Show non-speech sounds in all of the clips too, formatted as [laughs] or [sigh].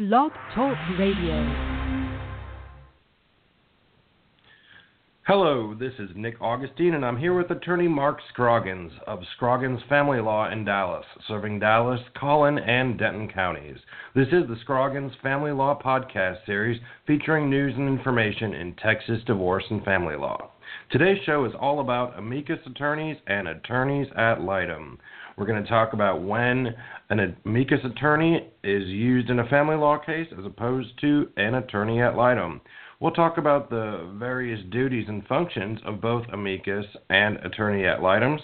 Blog Talk Radio. Hello, this is Nick Augustine, and I'm here with attorney Mark Scroggins of Scroggins Family Law in Dallas, serving Dallas, Collin, and Denton counties. This is the Scroggins Family Law podcast series featuring news and information in Texas divorce and family law. Today's show is all about amicus attorneys and attorneys ad litem. We're going to talk about when an amicus attorney is used in a family law case as opposed to an attorney ad litem. We'll talk about the various duties and functions of both amicus and attorney ad litems,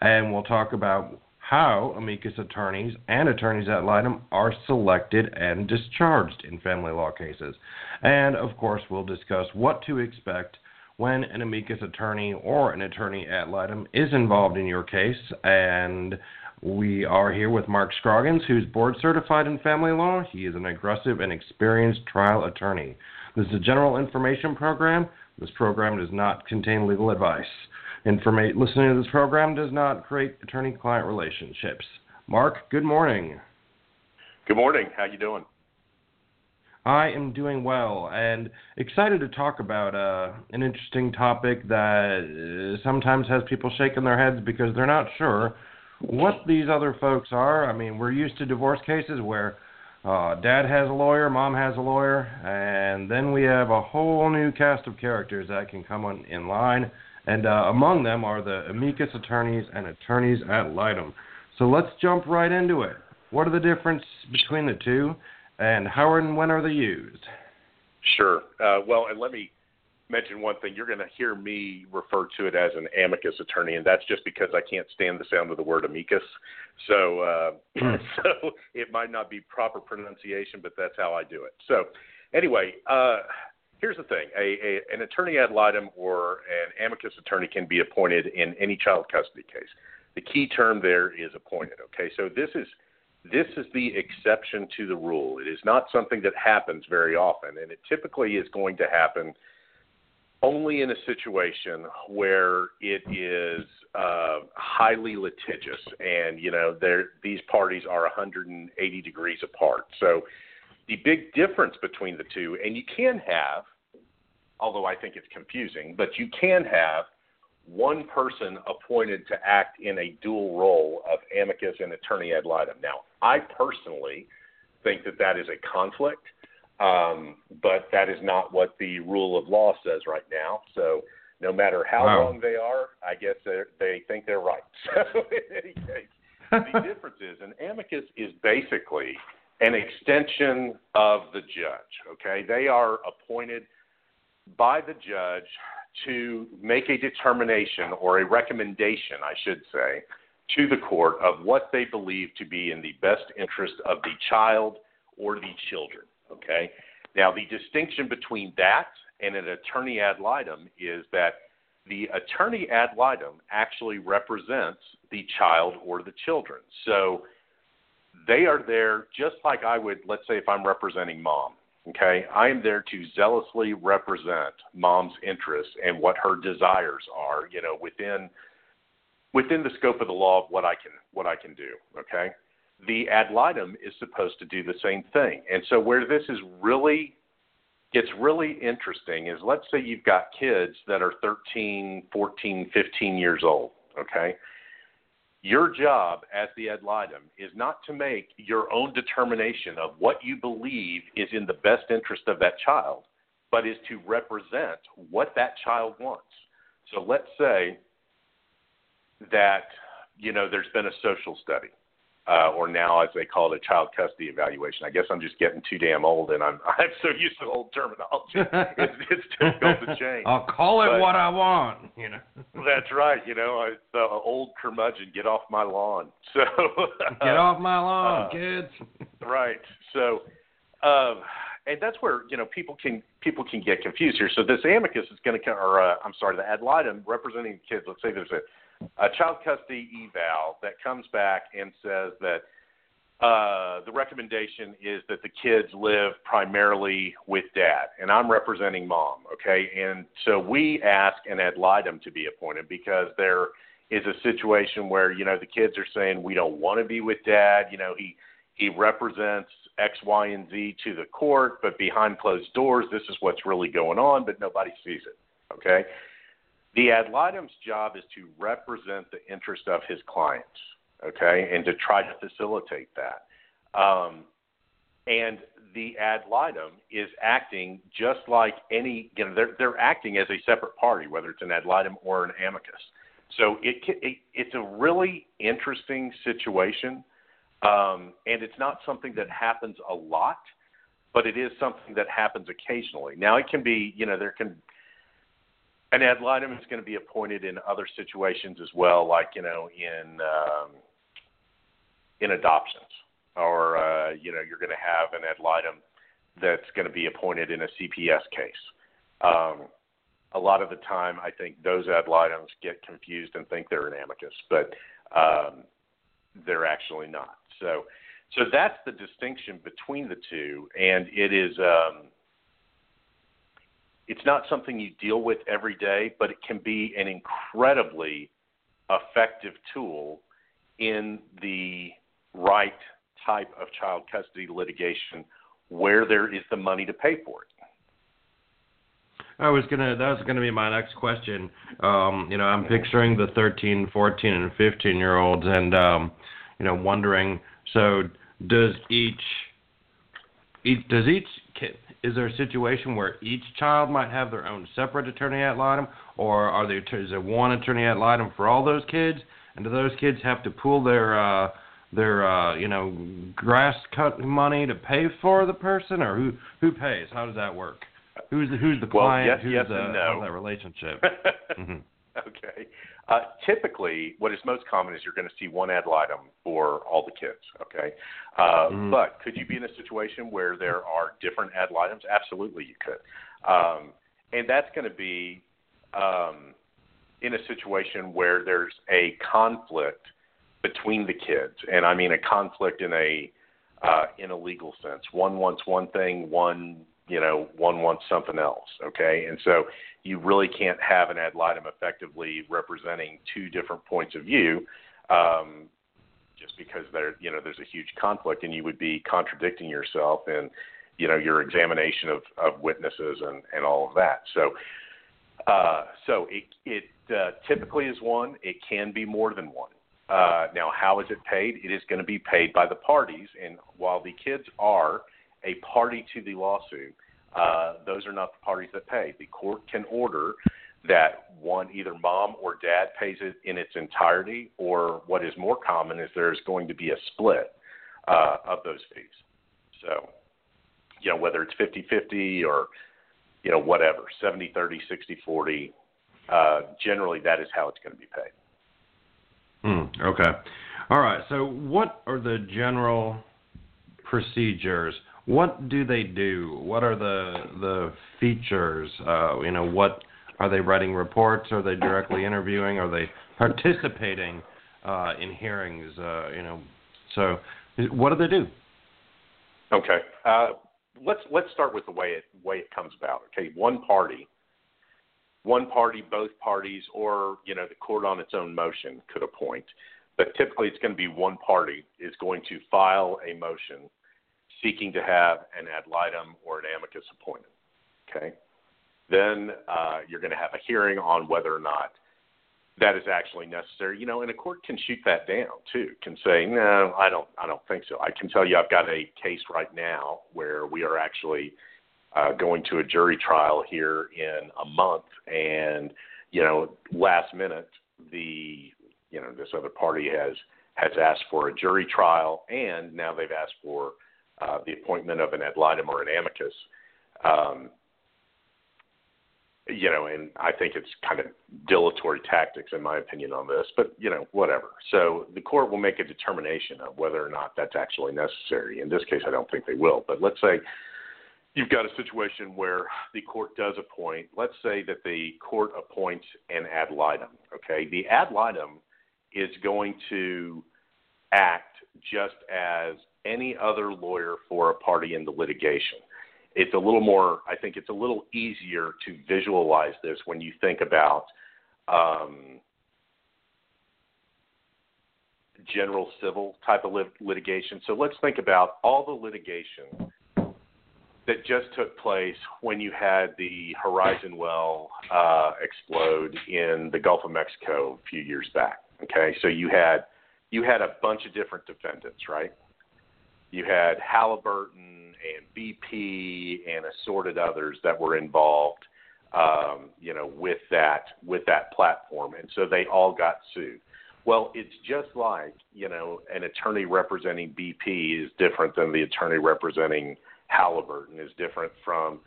and we'll talk about how amicus attorneys and attorneys ad litem are selected and discharged in family law cases. And of course, we'll discuss what to expect when an amicus attorney or an attorney ad litem is involved in your case. And we are here with Mark Scroggins, who's board certified in family law. He is an aggressive and experienced trial attorney. This is a general information program. This program does not contain legal advice. Informa- listening to this program does not create attorney-client relationships. Mark, good morning. Good morning. How you doing? I am doing well and excited to talk about uh, an interesting topic that uh, sometimes has people shaking their heads because they're not sure what these other folks are. I mean, we're used to divorce cases where uh, dad has a lawyer, mom has a lawyer, and then we have a whole new cast of characters that can come on in line. And uh, among them are the amicus attorneys and attorneys ad litem. So let's jump right into it. What are the difference between the two? And how and when are they used? Sure. Uh, well, and let me mention one thing. You're going to hear me refer to it as an amicus attorney, and that's just because I can't stand the sound of the word amicus. So, uh, [laughs] so it might not be proper pronunciation, but that's how I do it. So, anyway, uh, here's the thing: a, a, an attorney ad litem or an amicus attorney can be appointed in any child custody case. The key term there is appointed. Okay, so this is this is the exception to the rule. It is not something that happens very often, and it typically is going to happen only in a situation where it is uh, highly litigious, and you know these parties are 180 degrees apart. So the big difference between the two, and you can have, although I think it's confusing, but you can have one person appointed to act in a dual role of amicus and attorney ad litem. Now, I personally think that that is a conflict, um, but that is not what the rule of law says right now. So, no matter how wow. wrong they are, I guess they think they're right. [laughs] So, in any case, the [laughs] difference is an amicus is basically an extension of the judge. Okay, they are appointed by the judge to make a determination or a recommendation, I should say, to the court of what they believe to be in the best interest of the child or the children. Okay? Now, the distinction between that and an attorney ad litem is that the attorney ad litem actually represents the child or the children. So they are there just like I would, let's say, if I'm representing mom. Okay, I am there to zealously represent mom's interests and what her desires are, you know, within within the scope of the law of what I can what I can do. Okay, the ad litem is supposed to do the same thing, and so where this is really gets really interesting is let's say you've got kids that are 13, 14, 15 years old. Okay, your job as the ad litem is not to make your own determination of what you believe is in the best interest of that child, but is to represent what that child wants. So let's say that you know there's been a social study uh, or now as they call it, a child custody evaluation. I guess I'm just getting too damn old, and I'm [laughs] I'm so used to old terminology. [laughs] it's, it's difficult to change. I'll call it but, what I want. You know. [laughs] that's right. You know, I, the old curmudgeon, get off my lawn. So get off my lawn, uh, kids. right. So. Um, and that's where you know people can people can get confused here. So this amicus is going to, or uh, I'm sorry, the ad litem representing kids. Let's say there's a a child custody eval that comes back and says that uh, the recommendation is that the kids live primarily with dad, and I'm representing mom, okay? And so we ask an ad litem to be appointed because there is a situation where you know the kids are saying we don't want to be with dad. You know he he represents X, Y, and Z to the court, but behind closed doors, this is what's really going on, but nobody sees it. Okay? The ad litem's job is to represent the interest of his clients, okay, and to try to facilitate that. Um, and the ad litem is acting just like any, you know, they're, they're acting as a separate party, whether it's an ad litem or an amicus. So it, it it's a really interesting situation, um, and it's not something that happens a lot, but it is something that happens occasionally. Now it can be, you know, there can an ad litem is going to be appointed in other situations as well, like you know in um, in adoptions, or uh, you know you're going to have an ad litem that's going to be appointed in a CPS case. Um, a lot of the time, I think those ad litems get confused and think they're an amicus, but um, they're actually not. So, so that's the distinction between the two, and it is. Um, it's not something you deal with every day, but it can be an incredibly effective tool in the right type of child custody litigation where there is the money to pay for it. I was gonna. That was gonna be my next question. Um, you know, I'm picturing the 13, 14, and 15 year olds, and um, you know, wondering. So, does each, each does each is there a situation where each child might have their own separate attorney ad litem, or are there is there one attorney ad litem for all those kids? And do those kids have to pool their uh, their uh, you know grass cut money to pay for the person, or who who pays? How does that work? Who's the who's the well, client? Yes, who's yes the, and no. that relationship? [laughs] mm-hmm. Uh, typically, what is most common is you're going to see one ad litem for all the kids. Okay, uh, mm-hmm. but could you be in a situation where there are different ad litems? Absolutely, you could, um, and that's going to be um, in a situation where there's a conflict between the kids, and I mean a conflict in a uh, in a legal sense. One wants one thing, one you know, one wants something else. Okay, and so you really can't have an ad litem effectively representing two different points of view, um, just because there, you know, there's a huge conflict, and you would be contradicting yourself in, you know, your examination of, of witnesses and, and all of that. So, uh, so it it uh, typically is one. It can be more than one. Uh, now, how is it paid? It is going to be paid by the parties, and while the kids are a party to the lawsuit, uh, those are not the parties that pay. The court can order that one, either mom or dad pays it in its entirety, or what is more common is there's going to be a split uh, of those fees. So, you know, whether it's 50 50 or, you know, whatever, 70 30, 60 40, uh, generally that is how it's going to be paid. Hmm, okay. All right. So, what are the general procedures what do they do? What are the the features? Uh, you know, what are they writing reports? Are they directly [laughs] interviewing? Are they participating uh, in hearings? Uh, you know, so what do they do? Okay, uh, let's let's start with the way it way it comes about. Okay, one party, one party, both parties, or you know the court on its own motion could appoint, but typically it's going to be one party is going to file a motion seeking to have an ad litem or an amicus appointed. Okay. Then uh, you're going to have a hearing on whether or not that is actually necessary. You know, and a court can shoot that down too. Can say, no, I don't, I don't think so. I can tell you, I've got a case right now where we are actually uh, going to a jury trial here in a month, and you know, last minute, the you know, this other party has has asked for a jury trial, and now they've asked for uh, the appointment of an ad litem or an amicus. Um, you know, and I think it's kind of dilatory tactics, in my opinion, on this, but, you know, whatever. So the court will make a determination of whether or not that's actually necessary. In this case, I don't think they will. But let's say you've got a situation where the court does appoint, let's say that the court appoints an ad litem, okay? The ad litem is going to act just as any other lawyer for a party in the litigation. It's a little more, I think it's a little easier to visualize this when you think about um, general civil type of lit- litigation. So let's think about all the litigation that just took place when you had the Horizon well uh, explode in the Gulf of Mexico a few years back. Okay, so you had you had a bunch of different defendants, right? You had Halliburton and BP and assorted others that were involved, um, you know, with that with that platform, and so they all got sued. Well, it's just like you know, an attorney representing BP is different than the attorney representing Halliburton is different from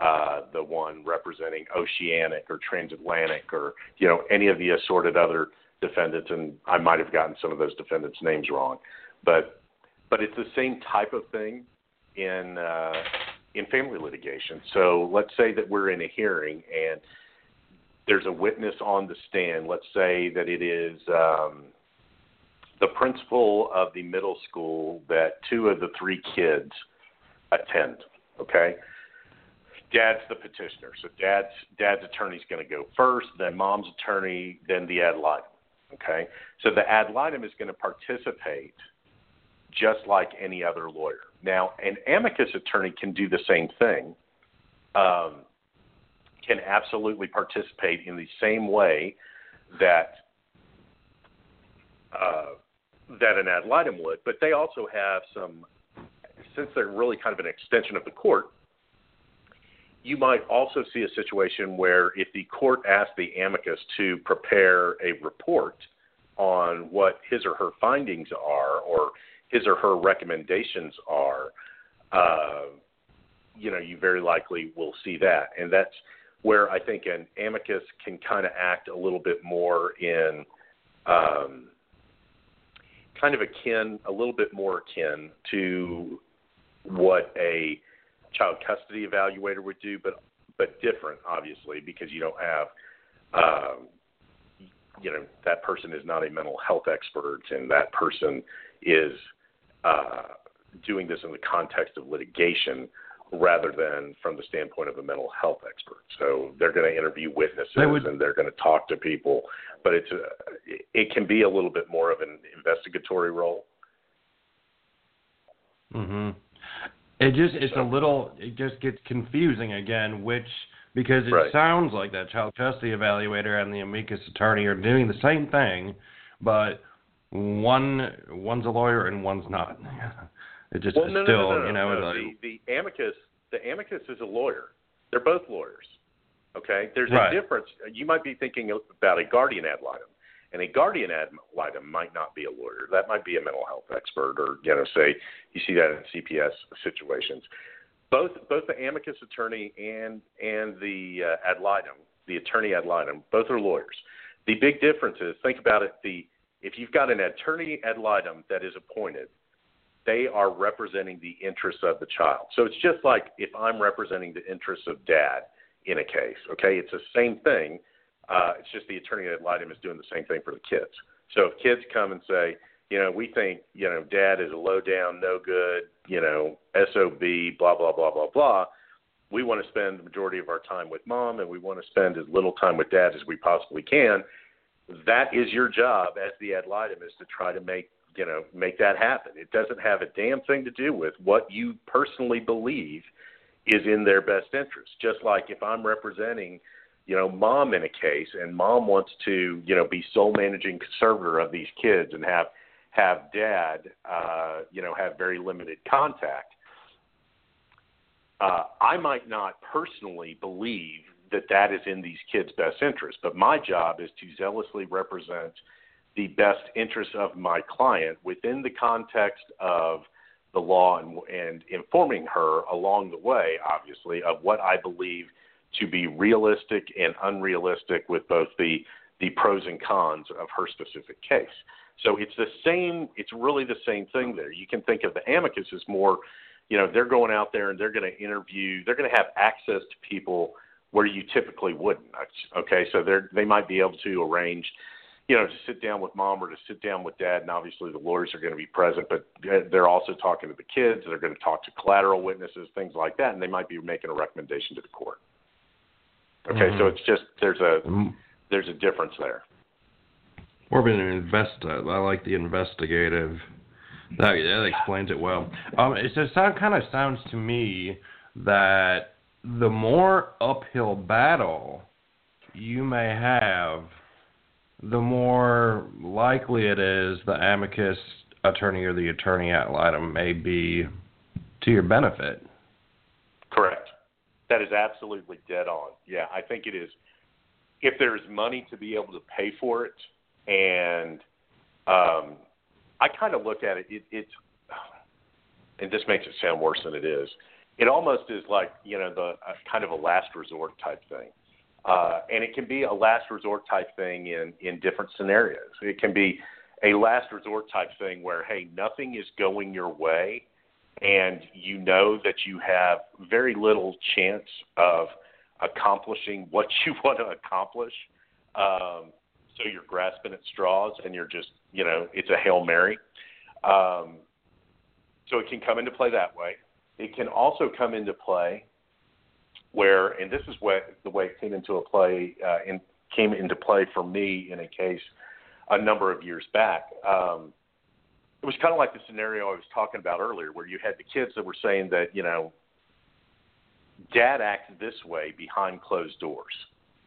uh, the one representing Oceanic or Transatlantic or you know any of the assorted other defendants. And I might have gotten some of those defendants' names wrong, but but it's the same type of thing in uh, in family litigation. So let's say that we're in a hearing and there's a witness on the stand. Let's say that it is um, the principal of the middle school that two of the three kids attend. Okay. Dad's the petitioner, so dad's dad's attorney's going to go first, then mom's attorney, then the ad litem. Okay, so the ad litem is going to participate just like any other lawyer. Now, an amicus attorney can do the same thing, um, can absolutely participate in the same way that uh, that an ad litem would, but they also have some since they're really kind of an extension of the court, you might also see a situation where if the court asks the amicus to prepare a report on what his or her findings are or his or her recommendations are, uh, you know, you very likely will see that. And that's where I think an amicus can kind of act a little bit more in um, kind of akin, a little bit more akin to what a child custody evaluator would do, but but different, obviously, because you don't have, um, you know, that person is not a mental health expert, and that person is uh, doing this in the context of litigation rather than from the standpoint of a mental health expert. So they're going to interview witnesses would, and they're going to talk to people, but it's a, it can be a little bit more of an investigatory role. Mhm. It just it's a little it just gets confusing again, which because it right. sounds like that child custody evaluator and the amicus attorney are doing the same thing, but one one's a lawyer and one's not. [laughs] It just well, no, still, no, no, you know, no. like, the, the amicus the amicus is a lawyer. They're both lawyers. Okay? There's right. a difference. You might be thinking about a guardian ad litem. And a guardian ad litem might not be a lawyer. That might be a mental health expert, or you know, say you see that in CPS situations. Both both the amicus attorney and and the uh, ad litem, the attorney ad litem, both are lawyers. The big difference is think about it. The if you've got an attorney ad litem that is appointed, they are representing the interests of the child. So it's just like if I'm representing the interests of dad in a case. Okay, it's the same thing uh, it's just the attorney ad litem is doing the same thing for the kids. So if kids come and say, you know, we think, you know, dad is a low down, no good, you know, SOB, blah, blah, blah, blah, blah. We want to spend the majority of our time with mom and we want to spend as little time with dad as we possibly can. That is your job as the ad litem is to try to make, you know, make that happen. It doesn't have a damn thing to do with what you personally believe is in their best interest. Just like if I'm representing – you know, mom in a case, and mom wants to, you know, be sole managing conservator of these kids and have have dad, uh, you know, have very limited contact. Uh, I might not personally believe that that is in these kids' best interest, but my job is to zealously represent the best interests of my client within the context of the law and, and informing her along the way, obviously, of what I believe to be realistic and unrealistic with both the the pros and cons of her specific case. So it's the same. It's really the same thing there. You can think of the amicus as more, you know, they're going out there and they're going to interview. They're going to have access to people where you typically wouldn't. Okay, so they they might be able to arrange, you know, to sit down with mom or to sit down with dad, and obviously the lawyers are going to be present, but they're also talking to the kids. They're going to talk to collateral witnesses, things like that, and they might be making a recommendation to the court. Okay, mm-hmm. so it's just there's a mm-hmm. there's a difference there. More of an invest. I like the investigative. That that explains it well. Um, it just sound kind of sounds to me that the more uphill battle you may have, the more likely it is the amicus attorney or the attorney ad litem may be to your benefit. Correct. That is absolutely dead on. Yeah, I think it is. If there's money to be able to pay for it, and um, I kind of look at it, it, it's, and this makes it sound worse than it is. It almost is like you know the uh, kind of a last resort type thing, uh, and it can be a last resort type thing in in different scenarios. It can be a last resort type thing where hey, nothing is going your way, and you know that you have very little chance of accomplishing what you [laughs] want to accomplish. Um, so you're grasping at straws and you're just, you know, it's a hail mary. Um, so it can come into play that way. It can also come into play where, and this is what the way it came into a play, uh, in, came into play for me in a case a number of years back. Um, it was kind of like the scenario I was talking about earlier, where you had the kids that were saying that you know, dad acts this way behind closed doors,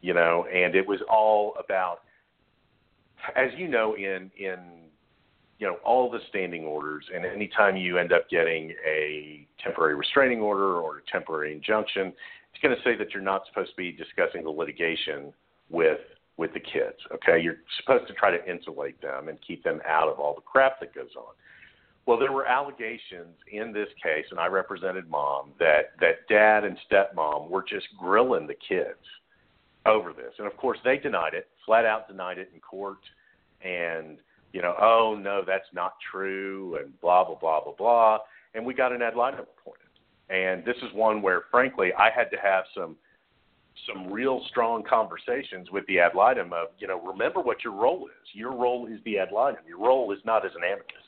you know, and it was all about, as you know, in in you know all the standing orders, and anytime you end up getting a temporary restraining order or a temporary injunction, it's going to say that you're not supposed to be discussing the litigation with with the kids. Okay, you're supposed to try to insulate them and keep them out of all the crap that goes on. Well, there were allegations in this case, and I represented mom that that dad and stepmom were just grilling the kids over this, and of course they denied it, flat out denied it in court, and you know, oh no, that's not true, and blah blah blah blah blah, and we got an ad litem appointed, and this is one where, frankly, I had to have some some real strong conversations with the ad litem of, you know, remember what your role is. Your role is the ad litem. Your role is not as an amicus.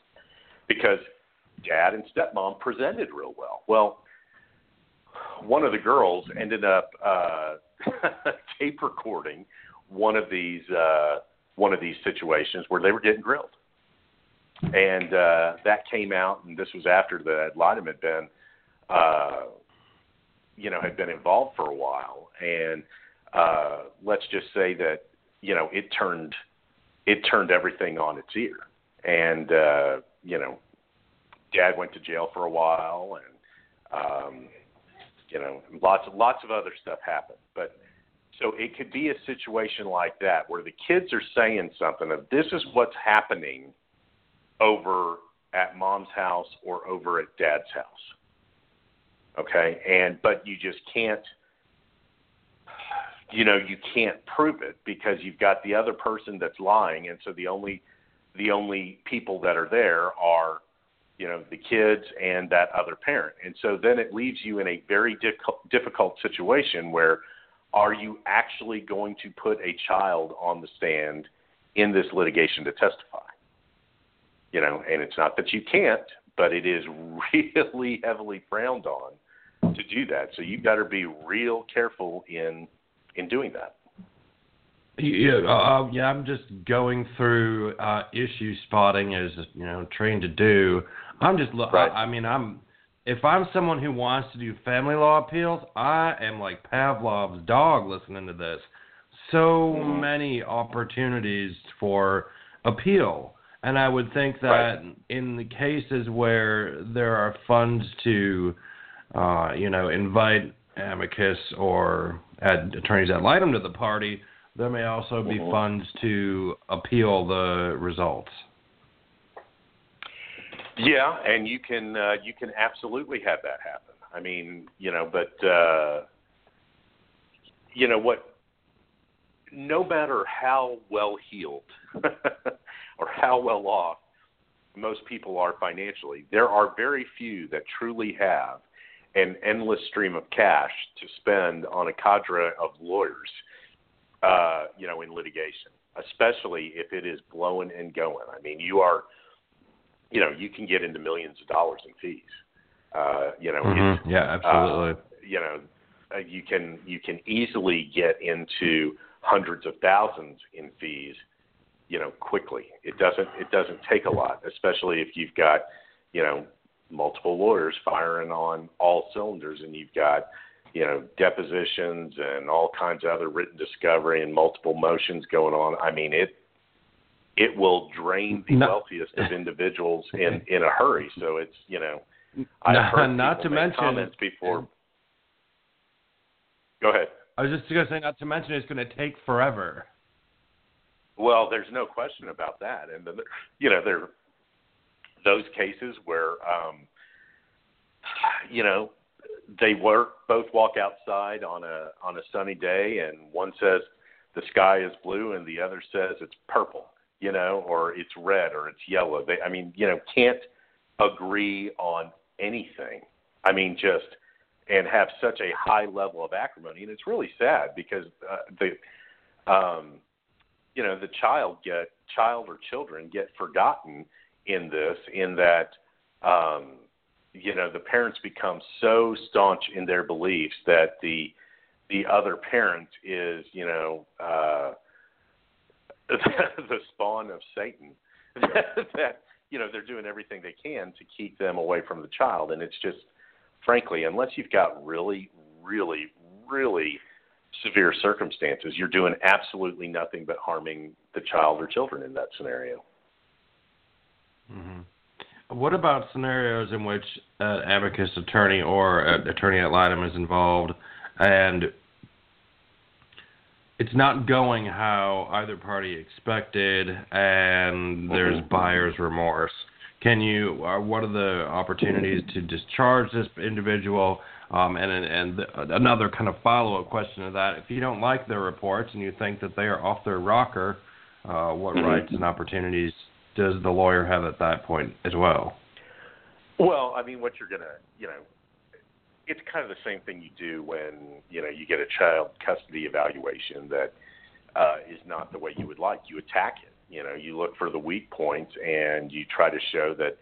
Because dad and stepmom presented real well. Well, one of the girls ended up uh, [laughs] tape recording one of these uh, one of these situations where they were getting grilled, and uh, that came out. And this was after the litem had been uh, you know had been involved for a while, and uh, let's just say that you know it turned it turned everything on its ear, and uh, you know, Dad went to jail for a while, and um, you know, lots of lots of other stuff happened, but. So it could be a situation like that where the kids are saying something of this is what's happening over at mom's house or over at dad's house. Okay? And but you just can't you know you can't prove it because you've got the other person that's lying. And so the only the only people that are there are you know the kids and that other parent. And so then it leaves you in a very difficult difficult situation where are you actually going to put a child on the stand in this litigation to testify you know and it's not that you can't but it is [laughs] really heavily frowned on to do that. So you've got to be real careful in in doing that. Yeah, uh, yeah. I'm just going through uh, issue spotting as you know trained to do. I'm just. Right. I, I mean, I'm. If I'm someone who wants to do family law appeals, I am like Pavlov's dog listening to this. So mm-hmm. many opportunities for appeal. And I would think that right. in the cases where there are funds to uh, you know, invite amicus or add attorneys that ad litem to the party, there may also be mm-hmm. funds to appeal the results. Yeah, and you can uh, you can absolutely have that happen. I mean, you know, but uh, you know what? No matter how well heeled [laughs] or how well off most people are financially, there are very few that truly have an endless stream of cash to spend on a cadre of lawyers, uh, you know, in litigation, especially if it is blowing and going. I mean, you are, you know, you can get into millions of dollars in fees. Uh, you know, mm-hmm. yeah, absolutely. Uh, you know, uh, you can you can easily get into hundreds of thousands in fees, you know, quickly. It doesn't it doesn't take a lot, especially if you've got, you know, multiple lawyers firing on all cylinders and you've got, you know, depositions and all kinds of other written discovery and multiple motions going on. I mean, it it will drain the No. wealthiest of individuals in [laughs] in a hurry. So it's you know, I've heard not to make mention- comments before. Go ahead. I was just going to say, not to mention, it's going to take forever. Well, there's no question about that, and then, you know there those cases where um, you know they work both walk outside on a on a sunny day, and one says the sky is blue, and the other says it's purple, you know, or it's red or it's yellow. They, I mean, you know, can't agree on anything. I mean, just and have such a high level of acrimony, and it's really sad because uh, the um, you know the child get child or children get forgotten in this in that um you know the parents become so staunch in their beliefs that the the other parent is you know uh [laughs] the spawn of satan [laughs] that you know they're doing everything they can to keep them away from the child and it's just frankly unless you've got really really really severe circumstances, you're doing absolutely nothing but harming the child or children in that scenario. hmm What about scenarios in which an amicus attorney or an attorney ad litem is involved and it's not going how either party expected and there's Mhm. buyer's remorse? Can you, uh, what are the opportunities to discharge this individual? Um, and and the, another kind of follow-up question to that: If you don't like their reports and you think that they are off their rocker, uh, what Mhm. rights and opportunities does the lawyer have at that point as well? Well, I mean, what you're gonna, you know, it's kind of the same thing you do when you know you get a child custody evaluation that uh, is not the way you would like. You attack it. You know, you look for the weak points and you try to show that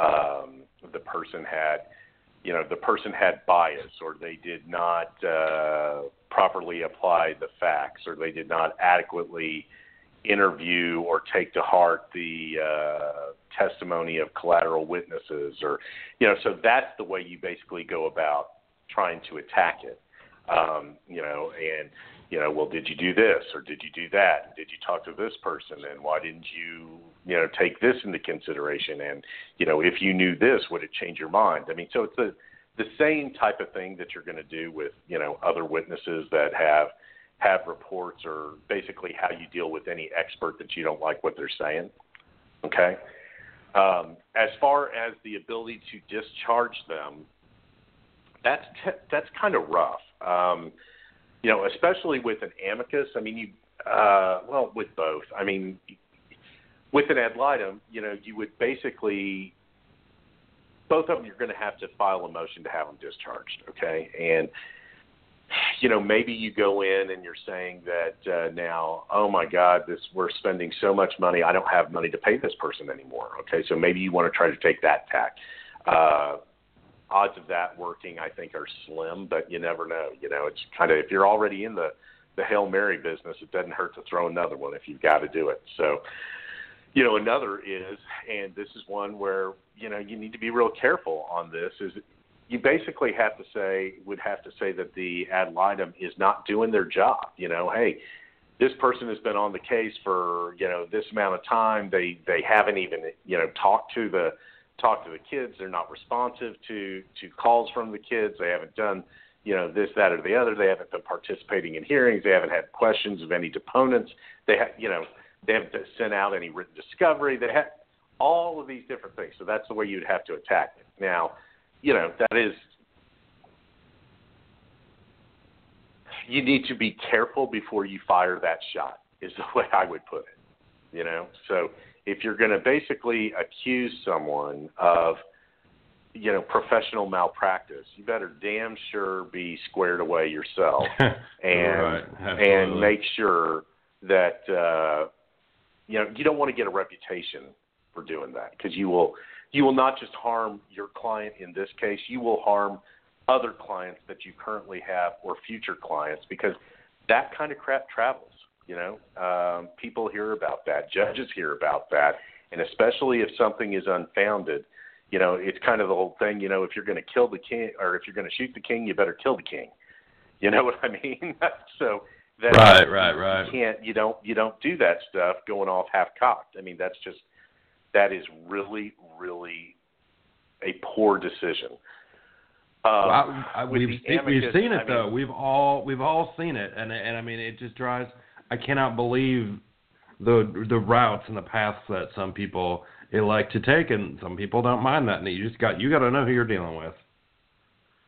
um, the person had, you know, the person had bias or they did not uh, properly apply the facts or they did not adequately interview or take to heart the uh, testimony of collateral witnesses or you know so that's the way you basically go about trying to attack it. Um, you know and you know well did you do this or did you do that? Did you talk to this person and why didn't you you know take this into consideration? And you know if you knew this would it change your mind? I mean so it's the the same type of thing that you're going to do with you know other witnesses that have have reports or basically how you deal with any expert that you don't like what they're saying. Okay. Um, as far as the ability to discharge them, that's t- that's kind of rough. Um, you know, especially with an amicus. I mean, you uh, well with both. I mean, with an ad litem, you know, you would basically both of them you're going to have to file a motion to have them discharged. Okay, and you know, maybe you go in and you're saying that uh, now, oh my God, this we're spending so much money, I don't have money to pay this person anymore. Okay, so maybe you want to try to take that tack. Uh, odds of that working, I think, are slim, but you never know. You know, it's kind of if you're already in the the hail mary business, it doesn't hurt to throw another one if you've got to do it. So, you know, another is, and this is one where you know you need to be real careful on this. Is you basically have to say would have to say that the ad litem is not doing their job. You know, hey, this person has been on the case for you know this amount of time. They they haven't even you know talked to the talked to the kids. They're not responsive to to calls from the kids. They haven't done you know this that or the other. They haven't been participating in hearings. They haven't had questions of any deponents. They have you know they haven't sent out any written discovery. They have all of these different things. So that's the way you'd have to attack it. Now you know that is you need to be careful before you fire that shot is the [laughs] way I would put it you know? So if you're going to basically accuse someone of you know professional malpractice you better damn sure be squared away yourself and [laughs] Right, and make sure that uh you know you don't want to get a reputation for doing that because you will you will not just harm your client in this case, you will harm other clients that you currently have or future clients because that kind of crap travels. You know, um, people hear about that, judges hear about that, and especially if something is unfounded, you know, it's kind of the whole thing. You know, if you're going to kill the king or if you're going to shoot the king, you better kill the king. You know [laughs] what I mean? [laughs] so that right, right, right. You can't. You don't. You don't do that stuff going off half cocked. I mean, that's just that is really, really a poor decision. Um, well, I, I, we've seen, amicus, we've seen it I though. Mean, we've all we've all seen it, and and I mean it just drives. I cannot believe the the routes and the paths that some people elect to take, and some people don't mind that. And you just got you got to know who you're dealing with.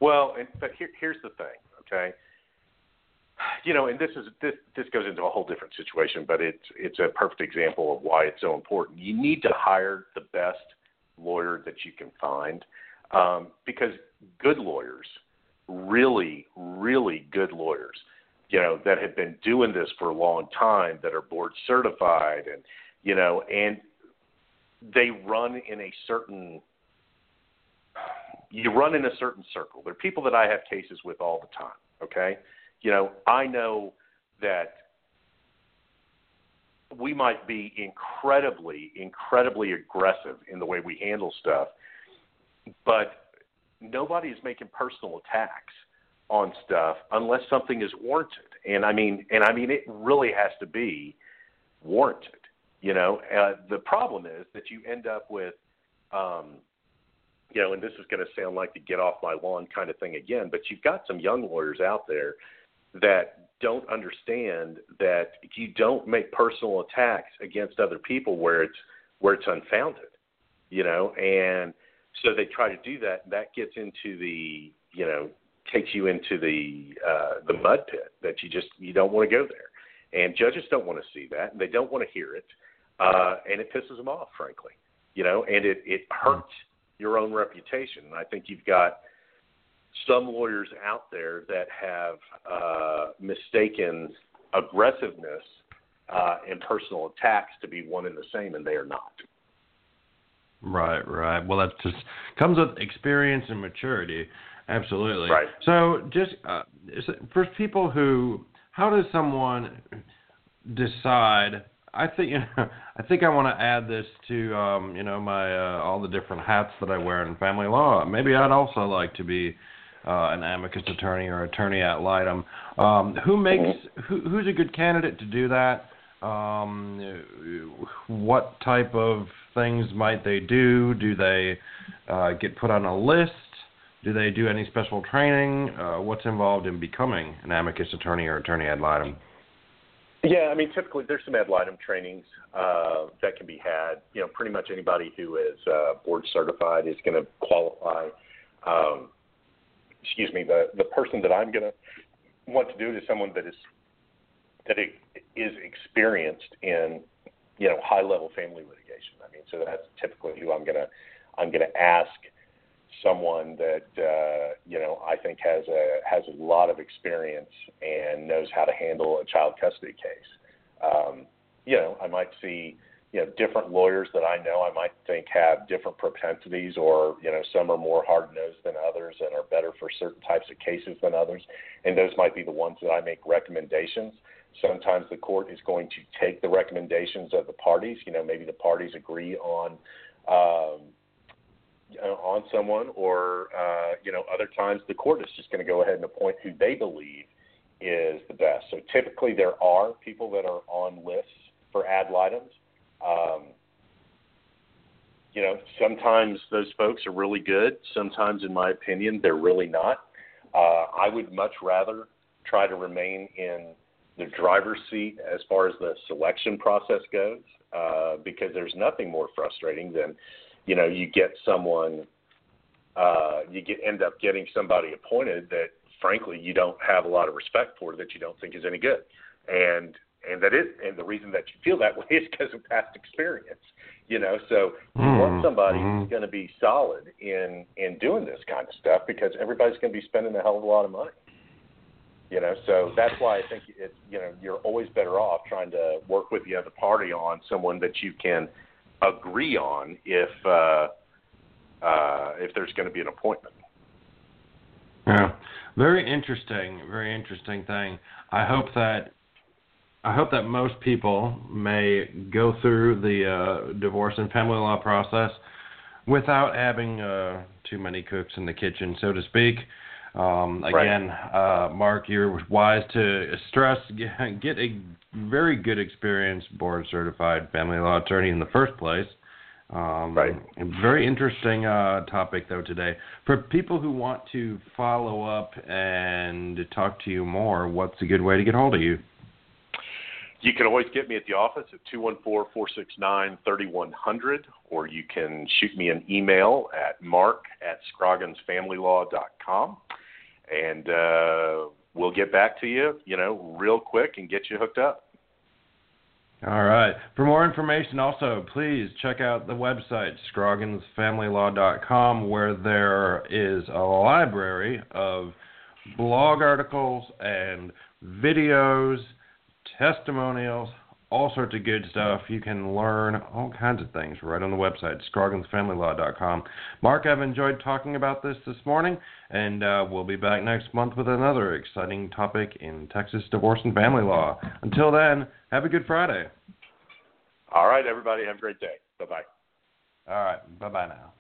Well, and, but here, here's the thing, okay? You know, and this is this this goes into a whole different situation, but it's it's a perfect example of why it's so important. You need to hire the best lawyer that you can find, um, because good lawyers, really, really good lawyers, you know, that have been doing this for a long time, that are board certified, and you know, and they run in a certain you run in a certain circle. There are people that I have cases with all the time. Okay, you know, I know that we might be incredibly, incredibly aggressive in the way we handle stuff, but nobody is making personal attacks on stuff unless something is warranted. And I mean, and I mean, it really has to be warranted. You know, uh, the problem is that you end up with, um, you know, and this is going to sound like the get off my lawn kind of thing again, but you've got some young lawyers out there that don't understand that you don't make personal attacks against other people where it's where it's unfounded, you know, and so they try to do that. That gets into the, you know, takes you into the uh, the mud pit that you just you don't want to go there, and judges don't want to see that, and they don't want to hear it uh, and it pisses them off, frankly. You know, and it it hurts your own reputation. I think you've got some lawyers out there that have uh, mistaken aggressiveness uh, and personal attacks to be one and the same, and they are not. Right, right. Well, that just comes with experience and maturity. Absolutely. Right. So, just uh, for people who, how does someone decide I think [laughs] you know, I think I want to add this to um, you know my uh, all the different hats that I wear in family law. Maybe I'd also like to be uh, an amicus attorney or attorney ad litem. Um, who makes who, who's a good candidate to do that? Um, what type of things might they do? Do they uh, get put on a list? Do they do any special training? Uh, what's involved in becoming an amicus attorney or attorney ad litem? Yeah, I mean, typically there's some ad litem trainings uh, that can be had. You know, pretty much anybody who is uh, board certified is going to qualify. Um, excuse me, the the person that I'm to want to do it is someone that is that is experienced in you know high level family litigation. I mean, so that's typically who I'm to I'm to ask someone that uh, you know I think has a has a lot of experience and knows how to handle a child custody case. Um, you know, I might see you know different lawyers that I know I might think have different propensities, or you know some are more hard nosed than others and are better for certain types of cases than others, and those might be the ones that I make recommendations. Sometimes the court is going to take the recommendations of the parties. You know, maybe the parties agree on um, on someone, or uh, you know, other times the court is just going to go ahead and appoint who they believe is the best. So typically, there are people that are on lists for ad litems. Um, you know, sometimes those folks are really good. Sometimes, in my opinion, they're really not. Uh, I would much rather try to remain in the driver's seat as far as the selection process goes, uh, because there's nothing more frustrating than you know, you get someone, uh, you get end up getting somebody appointed that, frankly, you don't have a lot of respect for, that you don't think is any good, and and that is, and the reason that you feel that [laughs] way is because of past experience. You know, so you mm-hmm. want somebody mm-hmm. who's going to be solid in in doing this kind of stuff because everybody's going to be spending a hell of a lot of money. You know, so that's why I think it's you know you're always better off trying to work with the other party on someone that you can agree on if uh, uh, if there's going to be an appointment. Yeah, very interesting, very interesting thing. I hope that I hope that most people may go through the uh, divorce and family law process without having uh, too many cooks in the kitchen, so to speak. Um, again, right. uh, Mark, you're wise to stress [laughs] get a very good experienced board certified family law attorney in the first place. Um, right. Very interesting uh, topic though today. For people who want to follow up and talk to you more, what's a good way to get hold of you? You can always get me at the office at 214-469-3100, or you can shoot me an email at mark at scrogginsfamilylaw.com, and uh, we'll get back to you, you know, real quick and get you hooked up. All right. For more information, also, please check out the website, scrogginsfamilylaw.com, where there is a library of blog articles and videos – testimonials, all sorts of good stuff. You can learn all kinds of things right on the website, scrogginsfamilylaw.com. Mark, I've enjoyed talking about this this morning, and uh, we'll be back next month with another exciting topic in Texas divorce and family law. Until then, have a good Friday. All right, everybody. Have a great day. Bye bye. All right. Bye bye now.